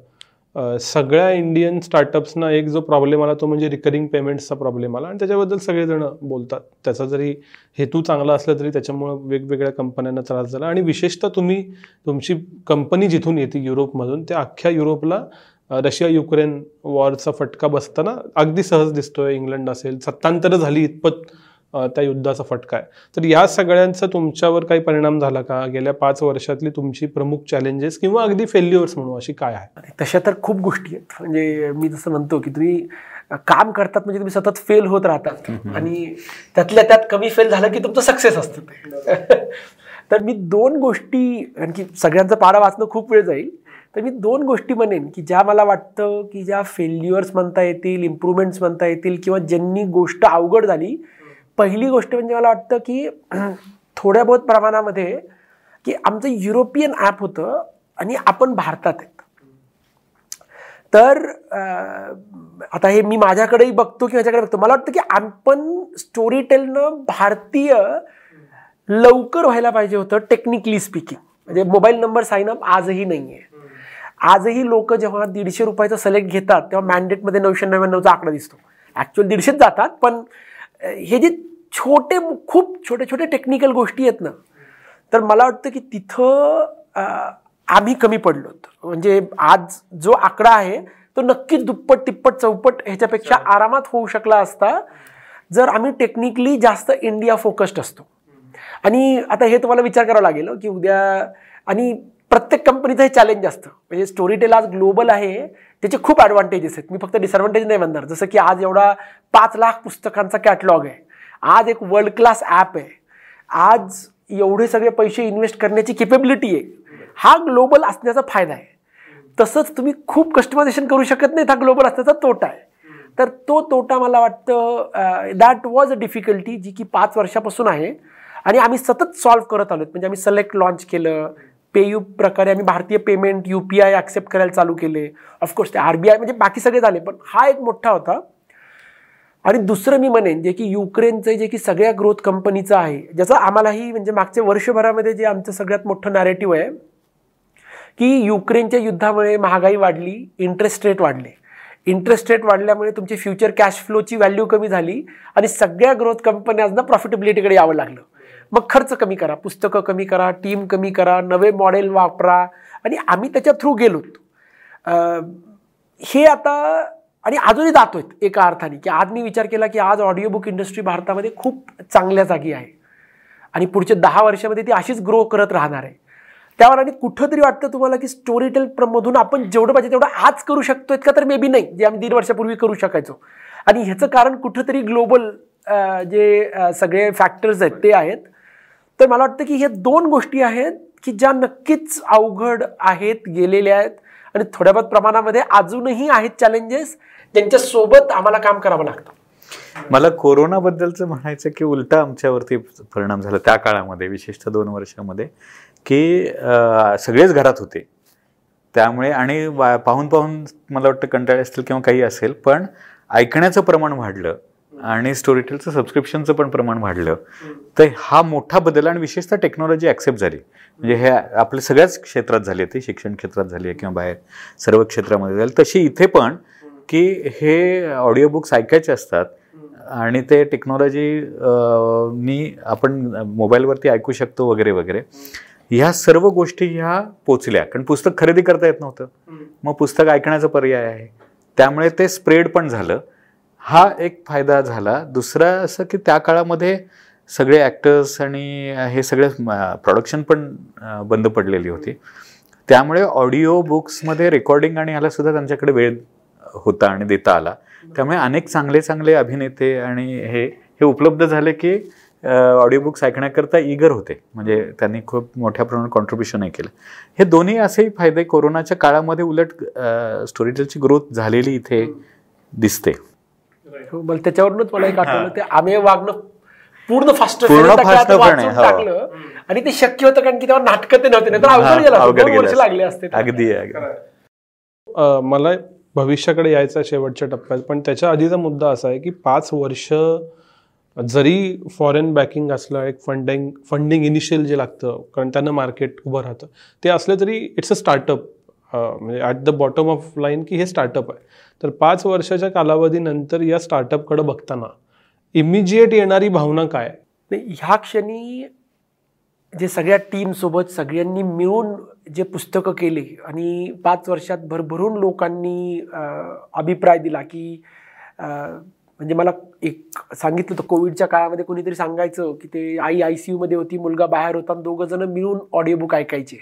सगळ्या इंडियन स्टार्टअप्सना एक जो प्रॉब्लेम आला तो म्हणजे रिकरिंग पेमेंट्सचा प्रॉब्लेम आला. आणि त्याच्याबद्दल सगळेजण बोलतात. त्याचा जरी हेतू चांगला असला तरी त्याच्यामुळं वेगवेगळ्या कंपन्यांना त्रास झाला. आणि विशेषतः तुम्ही तुमची कंपनी जिथून येते युरोपमधून त्या अख्ख्या युरोपला रशिया युक्रेन वॉरचा फटका बसताना अगदी सहज दिसतोय. इंग्लंड असेल सत्तांतर झाली इतपत त्या युद्धाचा फटका आहे. तर या सगळ्यांचा तुमच्यावर काही परिणाम झाला का? गेल्या पाच वर्षातली तुमची प्रमुख चॅलेंजेस किंवा अगदी फेल्युअर्स म्हणू अशी काय आहे? तशा तर खूप गोष्टी आहेत. म्हणजे मी जसं म्हणतो की तुम्ही काम करतात म्हणजे तुम्ही सतत फेल होत राहतात. आणि त्यातल्या त्यात कमी फेल झालं की तुमचं सक्सेस असतं ते. तर मी दोन गोष्टी कारण की सगळ्यांचा पाडा वाचणं खूप वेळ जाईल तर मी दोन गोष्टी म्हणेन की ज्या मला वाटतं की ज्या फेल्युअर्स म्हणता येतील इम्प्रूव्हमेंट्स म्हणता येतील किंवा ज्यांनी गोष्ट अवघड झाली पहिली गोष्ट म्हणजे मला वाटतं की थोड्या बहुत प्रमाणामध्ये की आमचं युरोपियन ॲप होतं आणि आपण भारतात आहेत. तर आता हे मी माझ्याकडेही बघतो की माझ्याकडे बघतो. मला वाटतं की आपण स्टोरी टेलनं भारतीय लवकर व्हायला पाहिजे होतं टेक्निकली स्पीकिंग म्हणजे मोबाईल नंबर साईन अप आजही नाही आहे आजही लोक जेव्हा दीडशे रुपयाचा सिलेक्ट घेतात तेव्हा मॅन्डेटमध्ये नऊशे नव्याण्णवचा आकडा दिसतो. ॲक्च्युअल दीडशेच जातात पण हे जे छोटे खूप छोटे छोटे टेक्निकल गोष्टी आहेत ना. तर मला वाटतं की तिथं आम्ही कमी पडलो म्हणजे आज जो आकडा आहे तो नक्कीच दुप्पट तिप्पट चौपट ह्याच्यापेक्षा आरामात होऊ शकला असता जर आम्ही टेक्निकली जास्त इंडिया फोकस्ड असतो. आणि आता हे तुम्हाला विचार करावा लागेल हं, की उद्या आणि प्रत्येक कंपनीचं हे चॅलेंज असतं. म्हणजे स्टोरी टेल आज ग्लोबल आहे त्याचे खूप ॲडव्हान्टेजेस आहेत. मी फक्त डिसएडव्हान्टेज नाही म्हणणार. जसं की आज एवढा पाच लाख पुस्तकांचा कॅटलॉग आहे. आज एक वर्ल्ड क्लास ॲप आहे. आज एवढे सगळे पैसे इन्व्हेस्ट करण्याची केपेबिलिटी आहे. हा ग्लोबल असण्याचा फायदा आहे. तसंच तुम्ही खूप कस्टमायझेशन करू शकत नाही हा ग्लोबल असण्याचा तोटा आहे. तर तो तोटा मला वाटतं दॅट वॉज अ डिफिकल्टी जी की पाच वर्षापासून आहे. आणि आम्ही सतत सॉल्व्ह करत आलो म्हणजे आम्ही सलेक्ट लॉन्च केलं. पेयू प्रकारे आम्ही भारतीय payment U P I accept करायला चालू केले. ऑफकोर्स ते आर बी आय म्हणजे बाकी सगळे झाले पण हा एक मोठा होता. आणि दुसरं मी म्हणेन जे की युक्रेनचं जे की सगळ्या ग्रोथ कंपनीचं आहे ज्याचं आम्हालाही म्हणजे मागच्या वर्षभरामध्ये जे आमचं सगळ्यात मोठं नॅरेटिव्ह आहे की युक्रेनच्या युद्धामुळे महागाई वाढली इंटरेस्ट रेट वाढले. इंटरेस्ट रेट वाढल्यामुळे तुमची फ्युचर कॅश फ्लोची व्हॅल्यू कमी झाली आणि सगळ्या ग्रोथ कंपन्यांना प्रॉफिटेबिलिटीकडे यावं लागलं. मग खर्च कमी करा पुस्तकं कमी करा टीम कमी करा नवे मॉडेल वापरा. आणि आम्ही त्याच्या थ्रू गेलोत. हे आता आणि अजूनही जातो आहेत एका अर्थाने की आज मी विचार केला की आज ऑडिओ बुक इंडस्ट्री भारतामध्ये खूप चांगल्या जागी आहे. आणि पुढच्या दहा वर्षामध्ये ती अशीच ग्रो करत राहणार आहे. त्यावर आणि कुठंतरी वाटतं तुम्हाला की स्टोरी टेलमधून आपण जेवढं पाहिजे तेवढं आज करू शकतो का? तर मे बी नाही जे आम्ही दीड वर्षापूर्वी करू शकायचो. आणि ह्याचं कारण कुठंतरी ग्लोबल जे सगळे फॅक्टर्स आहेत ते आहेत. तर मला वाटतं की हे दोन गोष्टी आहेत की ज्या नक्कीच अवघड आहेत गेलेल्या आहेत. आणि थोड्याफार प्रमाणामध्ये अजूनही आहेत चॅलेंजेस त्यांच्यासोबत आम्हाला काम करावं लागतं. मला कोरोनाबद्दलचं म्हणायचं की उलटा आमच्यावरती परिणाम झाला त्या काळामध्ये विशेषतः दोन वर्षामध्ये की सगळेच घरात होते. त्यामुळे आणि वा- पाहून पाहून मला वाटतं कंटाळे असतील किंवा काही असेल पण ऐकण्याचं प्रमाण वाढलं आणि स्टोरीटेलचं सबस्क्रिप्शनचं पण प्रमाण वाढलं. तर हा मोठा बदल आणि विशेषतः टेक्नॉलॉजी ॲक्सेप्ट झाली. म्हणजे हे आपल्या सगळ्याच क्षेत्रात झाली आहे शिक्षण क्षेत्रात झाली आहे किंवा बाहेर सर्व क्षेत्रामध्ये झाले तशी इथे पण की हे ऑडिओ बुक्स ऐकायचे असतात. आणि ते टेक्नॉलॉजी नी आपण मोबाईलवरती ऐकू शकतो वगैरे वगैरे. ह्या सर्व गोष्टी ह्या पोचल्या. कारण पुस्तक खरेदी करता येत नव्हतं. मग पुस्तक ऐकण्याचा पर्याय आहे. त्यामुळे ते स्प्रेड पण झालं. हा एक फायदा झाला. दुसरा असं की त्या काळामध्ये सगळे ॲक्टर्स आणि हे सगळे प्रोडक्शन पण बंद पडलेली होती. त्यामुळे ऑडिओ बुक्समध्ये रेकॉर्डिंग आणि ह्याला सुद्धा त्यांच्याकडे वेळ होता आणि देता आला त्यामुळे अनेक चांगले चांगले अभिनेते आणि हे हे उपलब्ध झाले की ऑडिओ बुक्स ऐकण्याकरता इगर होते म्हणजे त्यांनी खूप मोठ्या प्रमाणात कॉन्ट्रीब्युशनही केलं हे दोन्ही असेही फायदे कोरोनाच्या काळामध्ये उलट स्टोरीटेलची ग्रोथ झालेली इथे दिसते हो, मला त्याच्यावरूनच मला एक आठवलं ते आम्ही वागणं पूर्ण फास्ट हो. टाकलं आणि ते शक्य होतं कारण की तेव्हा नाटकं ते नव्हते नाही तर अवघड गेलं असतं. अवघड. लागले असते अगदी मला भविष्याकडे यायचा आहे शेवटच्या टप्प्यात. पण त्याच्या आधीचा मुद्दा असा आहे की पाच वर्ष जरी फॉरेन बॅकिंग असलं एक फंडिंग फंडिंग इनिशियल जे लागतं कारण त्यांना मार्केट उभं राहतं ते असलं तरी इट्स अ स्टार्टअप म्हणजे at the bottom of line की हे स्टार्टअप आहे. तर पाच वर्षाच्या कालावधीनंतर या स्टार्टअपकडे बघताना इमिजिएट येणारी भावना काय? ह्या क्षणी जे सगळ्या टीमसोबत सगळ्यांनी मिळून जे पुस्तकं केले आणि पाच वर्षात भरभरून लोकांनी अभिप्राय दिला की म्हणजे मला एक सांगितलं होतं कोविडच्या काळामध्ये कोणीतरी सांगायचं की ते आई आय सी यूमध्ये होती मुलगा बाहेर होता आणि दोघं जण मिळून ऑडिओ बुक ऐकायचे.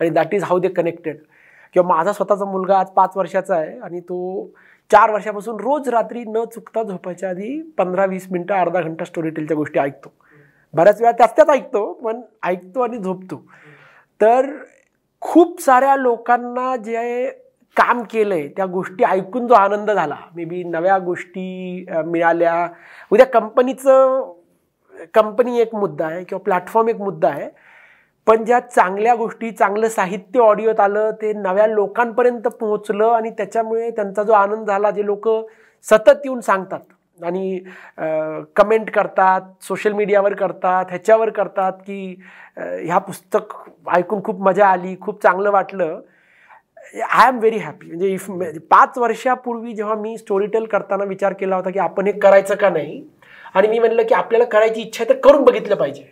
आणि that is how they connected किंवा माझा स्वतःचा मुलगा आज पाच वर्षाचा आहे आणि तो चार वर्षापासून रोज रात्री न चुकता झोपायच्या आधी पंधरा वीस मिनटं अर्धा घंटा स्टोरी टेलच्या गोष्टी ऐकतो. बऱ्याच वेळा त्याच त्याच ऐकतो पण ऐकतो आणि झोपतो. तर खूप साऱ्या लोकांना जे काम केलं आहे त्या गोष्टी ऐकून जो आनंद झाला. मे बी नव्या गोष्टी मिळाल्या. उद्या कंपनीचं कंपनी एक मुद्दा आहे किंवा प्लॅटफॉर्म एक मुद्दा आहे. पण ज्या चांगल्या गोष्टी चांगलं साहित्य ऑडिओत आलं ते नव्या लोकांपर्यंत पोहोचलं आणि त्याच्यामुळे त्यांचा जो आनंद झाला जे लोक सतत येऊन सांगतात. आणि कमेंट करतात सोशल मीडियावर करतात ह्याच्यावर करतात की ह्या पुस्तक ऐकून खूप मजा आली खूप चांगलं वाटलं. आय एम व्हेरी हॅपी म्हणजे इफ पाच वर्षापूर्वी जेव्हा मी स्टोरी टेल करताना विचार केला होता की आपण हे करायचं का नाही आणि मी म्हणलं की आपल्याला करायची इच्छा आहे तर करून बघितलं पाहिजे.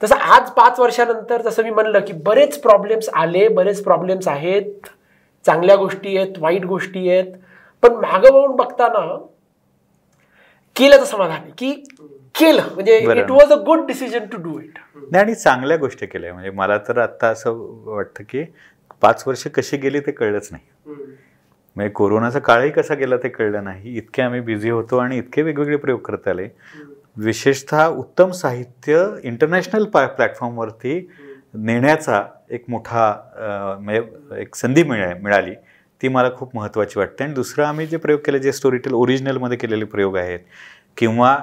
तसं आज पाच वर्षानंतर जसं मी म्हणलं की बरेच प्रॉब्लेम्स आले बरेच प्रॉब्लेम्स आहेत. चांगल्या गोष्टी आहेत वाईट गोष्टी आहेत. पण मागं वळून बघताना केल्याचं समाधान आहे की केलं. म्हणजे. It was a good decision to do it नाही आणि चांगल्या गोष्टी केल्या. म्हणजे मला तर आता असं वाटतं की पाच वर्ष कशी गेली ते कळलंच नाही. म्हणजे कोरोनाचा काळही कसा गेला ते कळलं नाही. इतके आम्ही बिझी होतो आणि इतके वेगवेगळे प्रयोग करता आले. विशेषतः उत्तम साहित्य इंटरनॅशनल प्लॅटफॉर्मवरती नेण्याचा एक मोठा म्हणजे एक संधी मिळा मिळाली. ती मला खूप महत्त्वाची वाटते. आणि दुसरं आम्ही जे प्रयोग केले जे स्टोरीटेल ओरिजिनलमध्ये केलेले प्रयोग आहेत किंवा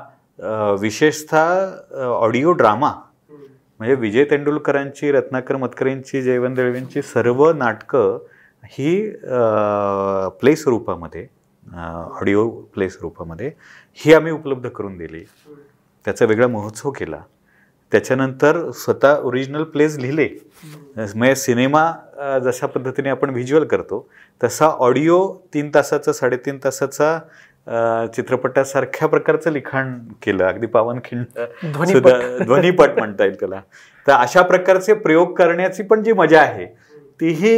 विशेषतः ऑडिओ ड्रामा म्हणजे विजय तेंडुलकरांची रत्नाकर मतकरींची जयवंत दळवींची सर्व नाटकं ही प्ले स्वरूपामध्ये ऑडिओ प्ले स्वरूपामध्ये ही आम्ही उपलब्ध करून दिली. त्याचा वेगळा महोत्सव केला. त्याच्यानंतर स्वतः ओरिजिनल प्लेज लिहिले. म्हणजे सिनेमा जशा पद्धतीने आपण व्हिज्युअल करतो तसा ऑडिओ तीन तासाचा साडेतीन तासाचा चित्रपटासारख्या प्रकारचं लिखाण केलं. अगदी पावनखिंड ध्वनिपट. सुद्धा ध्वनिपट म्हणता येईल त्याला. तर अशा प्रकारचे प्रयोग करण्याची पण जी मजा आहे तीही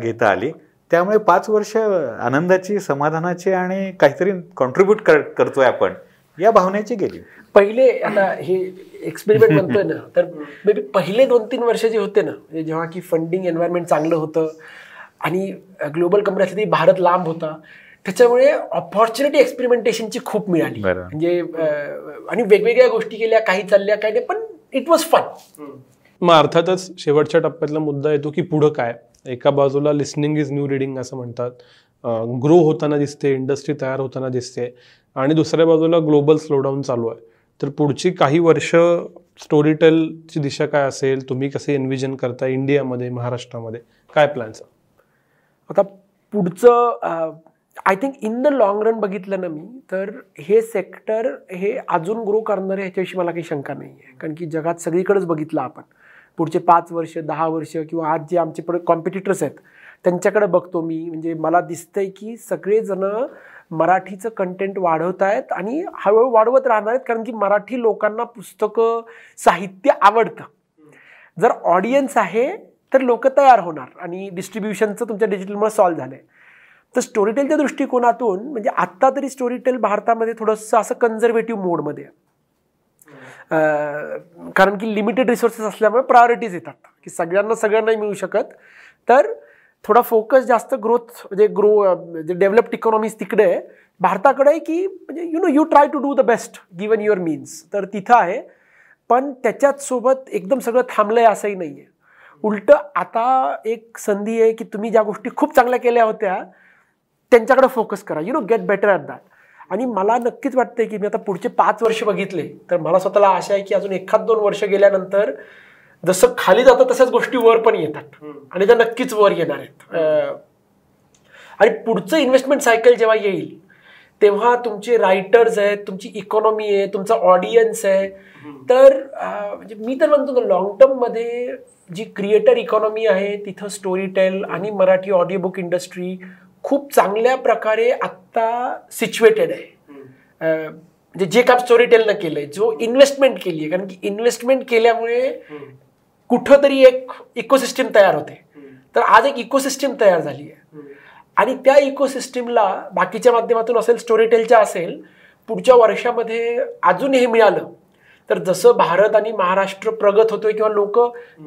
घेता आली. त्यामुळे पाच वर्ष आनंदाची समाधानाची आणि काहीतरी कॉन्ट्रीब्यूट करतोय आपण या भावनेची गेली. पहिले आता हे एक्सपेरिमेंट म्हणतोय ना तर मे बी पहिले दोन तीन वर्ष जे होते ना म्हणजे जेव्हा की फंडिंग एन्व्हायरमेंट चांगलं होतं आणि ग्लोबल कंपनी असली तरी भारत लांब होता त्याच्यामुळे ऑपॉर्च्युनिटी एक्सपेरिमेंटेशनची खूप मिळाली. म्हणजे आणि वेगवेगळ्या गोष्टी केल्या काही चालल्या काही नाही पण इट वॉज फन मग अर्थातच शेवटच्या टप्प्यातला मुद्दा येतो की पुढं काय? एका बाजूला लिस्निंग इज न्यू रिडिंग असं म्हणतात. ग्रो होताना दिसते इंडस्ट्री तयार होताना दिसते आणि दुसऱ्या बाजूला ग्लोबल स्लोडाऊन चालू आहे. तर पुढची काही वर्ष स्टोरी टेलची दिशा काय असेल? तुम्ही कसे इन्व्हिजन करता इंडियामध्ये महाराष्ट्रामध्ये? काय प्लॅन्स आता पुढचं I think in the long run बघितलं ना मी तर हे सेक्टर हे अजून ग्रो करणार आहे ह्याच्याविषयी मला काही शंका नाही आहे कारण की जगात सगळीकडेच बघितलं आपण. पुढचे पाच वर्ष दहा वर्ष किंवा आज जे आमचे कॉम्पिटिटर्स आहेत त्यांच्याकडे बघतो मी. म्हणजे मला दिसतंय की सगळेजण मराठीचं कंटेंट वाढवत आहेत आणि हळूहळू वाढवत राहणार आहेत कारण की मराठी लोकांना पुस्तकं साहित्य आवडतं. जर ऑडियन्स आहे तर लोक तयार होणार आणि डिस्ट्रीब्युशनचं तुमच्या डिजिटलमुळे सॉल्व्ह झालं आहे तर स्टोरीटेलच्या दृष्टिकोनातून म्हणजे आत्ता तरी स्टोरीटेल भारतामध्ये थोडंसं असं कन्झर्वेटिव्ह मोडमध्ये आहे. कारण की लिमिटेड रिसोर्सेस असल्यामुळे प्रायोरिटीज येतात की सगळ्यांना सगळं नाही मिळू शकत. तर थोडा फोकस जास्त ग्रोथ म्हणजे ग्रो जे डेव्हलप्ड इकॉनॉमीज तिकडे आहे भारताकडे आहे की म्हणजे you know you try to do the best given your means तर तिथं आहे. पण त्याच्याच सोबत एकदम सगळं थांबलंय असंही नाही आहे उलट आता एक संधी आहे की तुम्ही ज्या गोष्टी खूप चांगल्या केल्या होत्या त्यांच्याकडे फोकस करा. You know get better at that आणि मला नक्कीच वाटतंय की मी आता पुढचे पाच वर्ष बघितले तर मला स्वतःला आशा आहे की अजून एखाद दोन वर्ष गेल्यानंतर जसं खाली जातं तशाच गोष्टी वर पण येतात. आणि त्या नक्कीच वर येणार आहेत. आणि पुढचं इन्व्हेस्टमेंट सायकल जेव्हा येईल तेव्हा तुमचे रायटर्स आहेत तुमची इकॉनॉमी आहे तुमचा ऑडियन्स आहे. तर म्हणजे मी तर म्हणतो ना लॉंग टर्ममध्ये जी क्रिएटर इकॉनॉमी आहे तिथं स्टोरी टेल आणि मराठी ऑडिओ बुक इंडस्ट्री खूप चांगल्या प्रकारे आत्ता सिच्युएटेड आहे. म्हणजे जे काम स्टोरी टेलनं केलंय जो इन्व्हेस्टमेंट केली आहे कारण की इन्व्हेस्टमेंट केल्यामुळे कुठंतरी एक इकोसिस्टीम तयार होते. तर आज एक इकोसिस्टीम तयार झाली आहे. आणि त्या इकोसिस्टीमला बाकीच्या माध्यमातून असेल स्टोरीटेलच्या असेल पुढच्या वर्षामध्ये अजून हे मिळालं. तर जसं भारत आणि महाराष्ट्र प्रगत होतोय किंवा लोक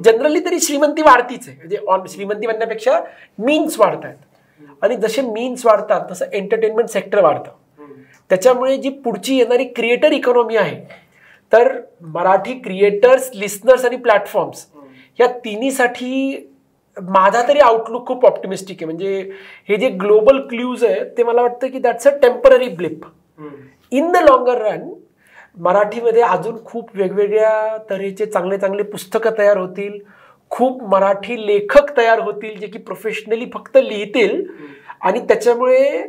जनरली तरी श्रीमंती वाढतीच आहे. म्हणजे ऑन श्रीमंती म्हणण्यापेक्षा मीन्स वाढत आहेत आणि जसे मीन्स वाढतात तसं एंटरटेनमेंट सेक्टर वाढतं. त्याच्यामुळे जी पुढची येणारी क्रिएटर इकॉनॉमी आहे तर मराठी क्रिएटर्स लिस्नर्स आणि प्लॅटफॉर्म्स या तिन्हीसाठी माझा तरी आउटलुक खूप ऑप्टिमिस्टिक आहे. म्हणजे हे जे ग्लोबल क्ल्यूज आहे ते मला वाटतं की that's a temporary blip in the longer run मराठीमध्ये अजून खूप वेगवेगळ्या तऱ्हेचे चांगले चांगले पुस्तकं तयार होतील. खूप मराठी लेखक तयार होतील जे की प्रोफेशनली फक्त लिहितील. आणि त्याच्यामुळे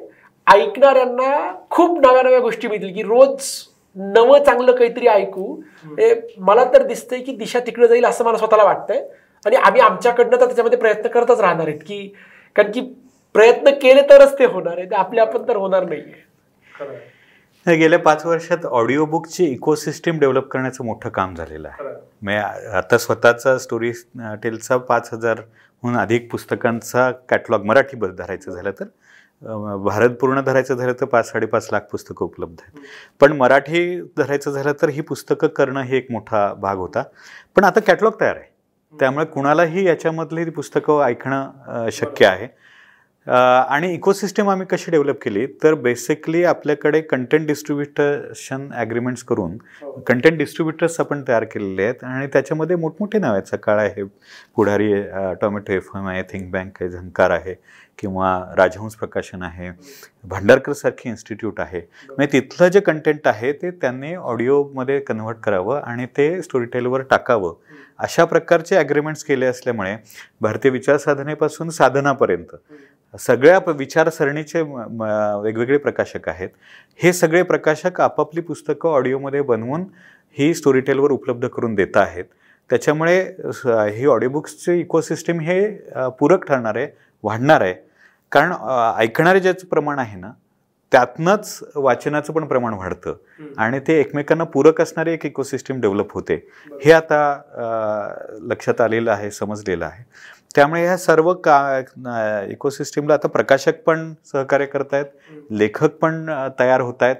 ऐकणाऱ्यांना खूप नव्या नव्या गोष्टी मिळतील की रोज नवं चांगलं काहीतरी ऐकू. हे मला तर दिसतंय की दिशा तिकडे जाईल असं मला स्वतःला वाटतंय. आणि आम्ही आमच्याकडनं तर त्याच्यामध्ये प्रयत्न करतच राहणार आहेत की कारण की प्रयत्न केले तरच ते होणार आहे ते आपल्या आपण तर होणार नाहीये. नाही, गेल्या पाच वर्षात ऑडिओ बुकची इकोसिस्टीम डेव्हलप करण्याचं मोठं काम झालेलं आहे. म्हणजे आता स्वतःचा स्टोरी टेलचा पाच हजारहून अधिक पुस्तकांचा कॅटलॉग मराठी बस धरायचं झालं तर भारत पूर्ण धरायचं झालं तर पाच साडेपाच लाख पुस्तकं उपलब्ध आहेत. पण मराठी धरायचं झालं तर ही पुस्तकं करणं हे एक मोठा भाग होता. पण आता कॅटलॉग तयार आहे. त्यामुळे कुणालाही याच्यामधली ती पुस्तकं ऐकणं शक्य आहे. आणि इकोसिस्टम आम्ही कशी डेव्हलप केली तर बेसिकली आपल्याकडे कंटेंट डिस्ट्रीब्युटेशन ॲग्रीमेंट्स करून कंटेंट डिस्ट्रीब्युटर्स आपण तयार केलेले आहेत. आणि त्याच्यामध्ये मोठमोठे नाव आहेत. सकाळ आहे पुढारी आहे, टोमॅटो एफ एम आहे थिंक बँक आहे झंकार आहे. किंवा राजहंस प्रकाशन आहे भंडारकरसारखी इन्स्टिट्यूट आहे. म्हणजे तिथलं जे कंटेंट आहे ते त्यांनी ऑडिओमध्ये कन्व्हर्ट करावं आणि ते स्टोरीटेलवर टाकावं. अशा प्रकारचे ॲग्रीमेंट्स केले असल्यामुळे भारतीय विचारसाधनेपासून साधनापर्यंत सगळ्या प- विचारसरणीचे वेगवेगळे प्रकाशक आहेत. हे सगळे प्रकाशक आपापली पुस्तकं ऑडिओमध्ये बनवून ही स्टोरीटेलवर उपलब्ध करून देत आहेत. त्याच्यामुळे ही ऑडिओबुक्सचे इकोसिस्टीम हे पूरक ठरणार आहे. वाढणार आहे. कारण ऐकणारे ज्याचं प्रमाण आहे ना त्यातनंच वाचनाचं पण प्रमाण वाढतं. आणि ते एकमेकांना पूरक असणारे एक इकोसिस्टीम डेव्हलप होते. हे आता लक्षात आलेलं आहे समजलेलं आहे. त्यामुळे ह्या सर्व का इकोसिस्टीमला आता प्रकाशक पण सहकार्य करत आहेत लेखक पण तयार होत आहेत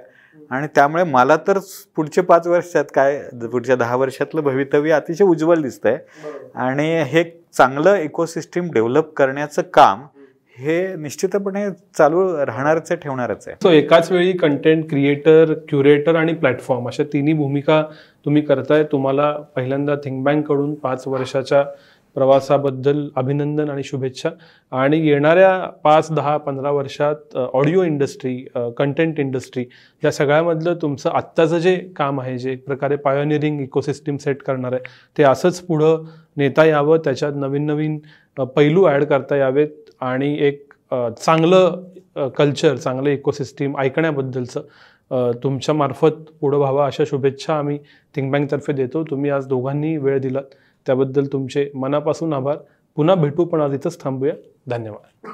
आणि त्यामुळे मला तर पुढचे पाच वर्षात काय पुढच्या दहा वर्षातलं भवितव्य अतिशय उज्ज्वल दिसतंय. आणि हे चांगलं इकोसिस्टीम डेव्हलप करण्याचं काम हे निश्चितपणे चालू राहणारच आहे ठेवणारच आहे. सो एकाच वेळी कंटेंट क्रिएटर क्युरेटर आणि प्लॅटफॉर्म अशा तिन्ही भूमिका तुम्ही करताय. तुम्हाला पहिल्यांदा थिंक बँककडून पाच वर्षाच्या प्रवासाबद्दल अभिनंदन आणि शुभेच्छा. आणि येणाऱ्या पाच दहा पंधरा वर्षात ऑडिओ इंडस्ट्री कंटेंट इंडस्ट्री या सगळ्यामधलं तुमचं आत्ताचं जे काम आहे जे एक प्रकारे पायोनिअरिंग इकोसिस्टीम सेट करणार आहे ते असंच पुढं नेता यावं त्याच्यात नवीन नवीन पैलू ॲड करता यावेत आणि एक चांगलं कल्चर चांगलं इकोसिस्टीम ऐकण्याबद्दलचं तुमच्यामार्फत तुमच्या मार्फत पुढं व्हावं अशा शुभेच्छा आम्ही थिंक बँकतर्फे देतो. तुम्ही आज दोघांनी वेळ दिलात. त्याबद्दल तुमचे मनापासून आभार. पुन्हा भेटू पण आज इथंच थांबूया. धन्यवाद.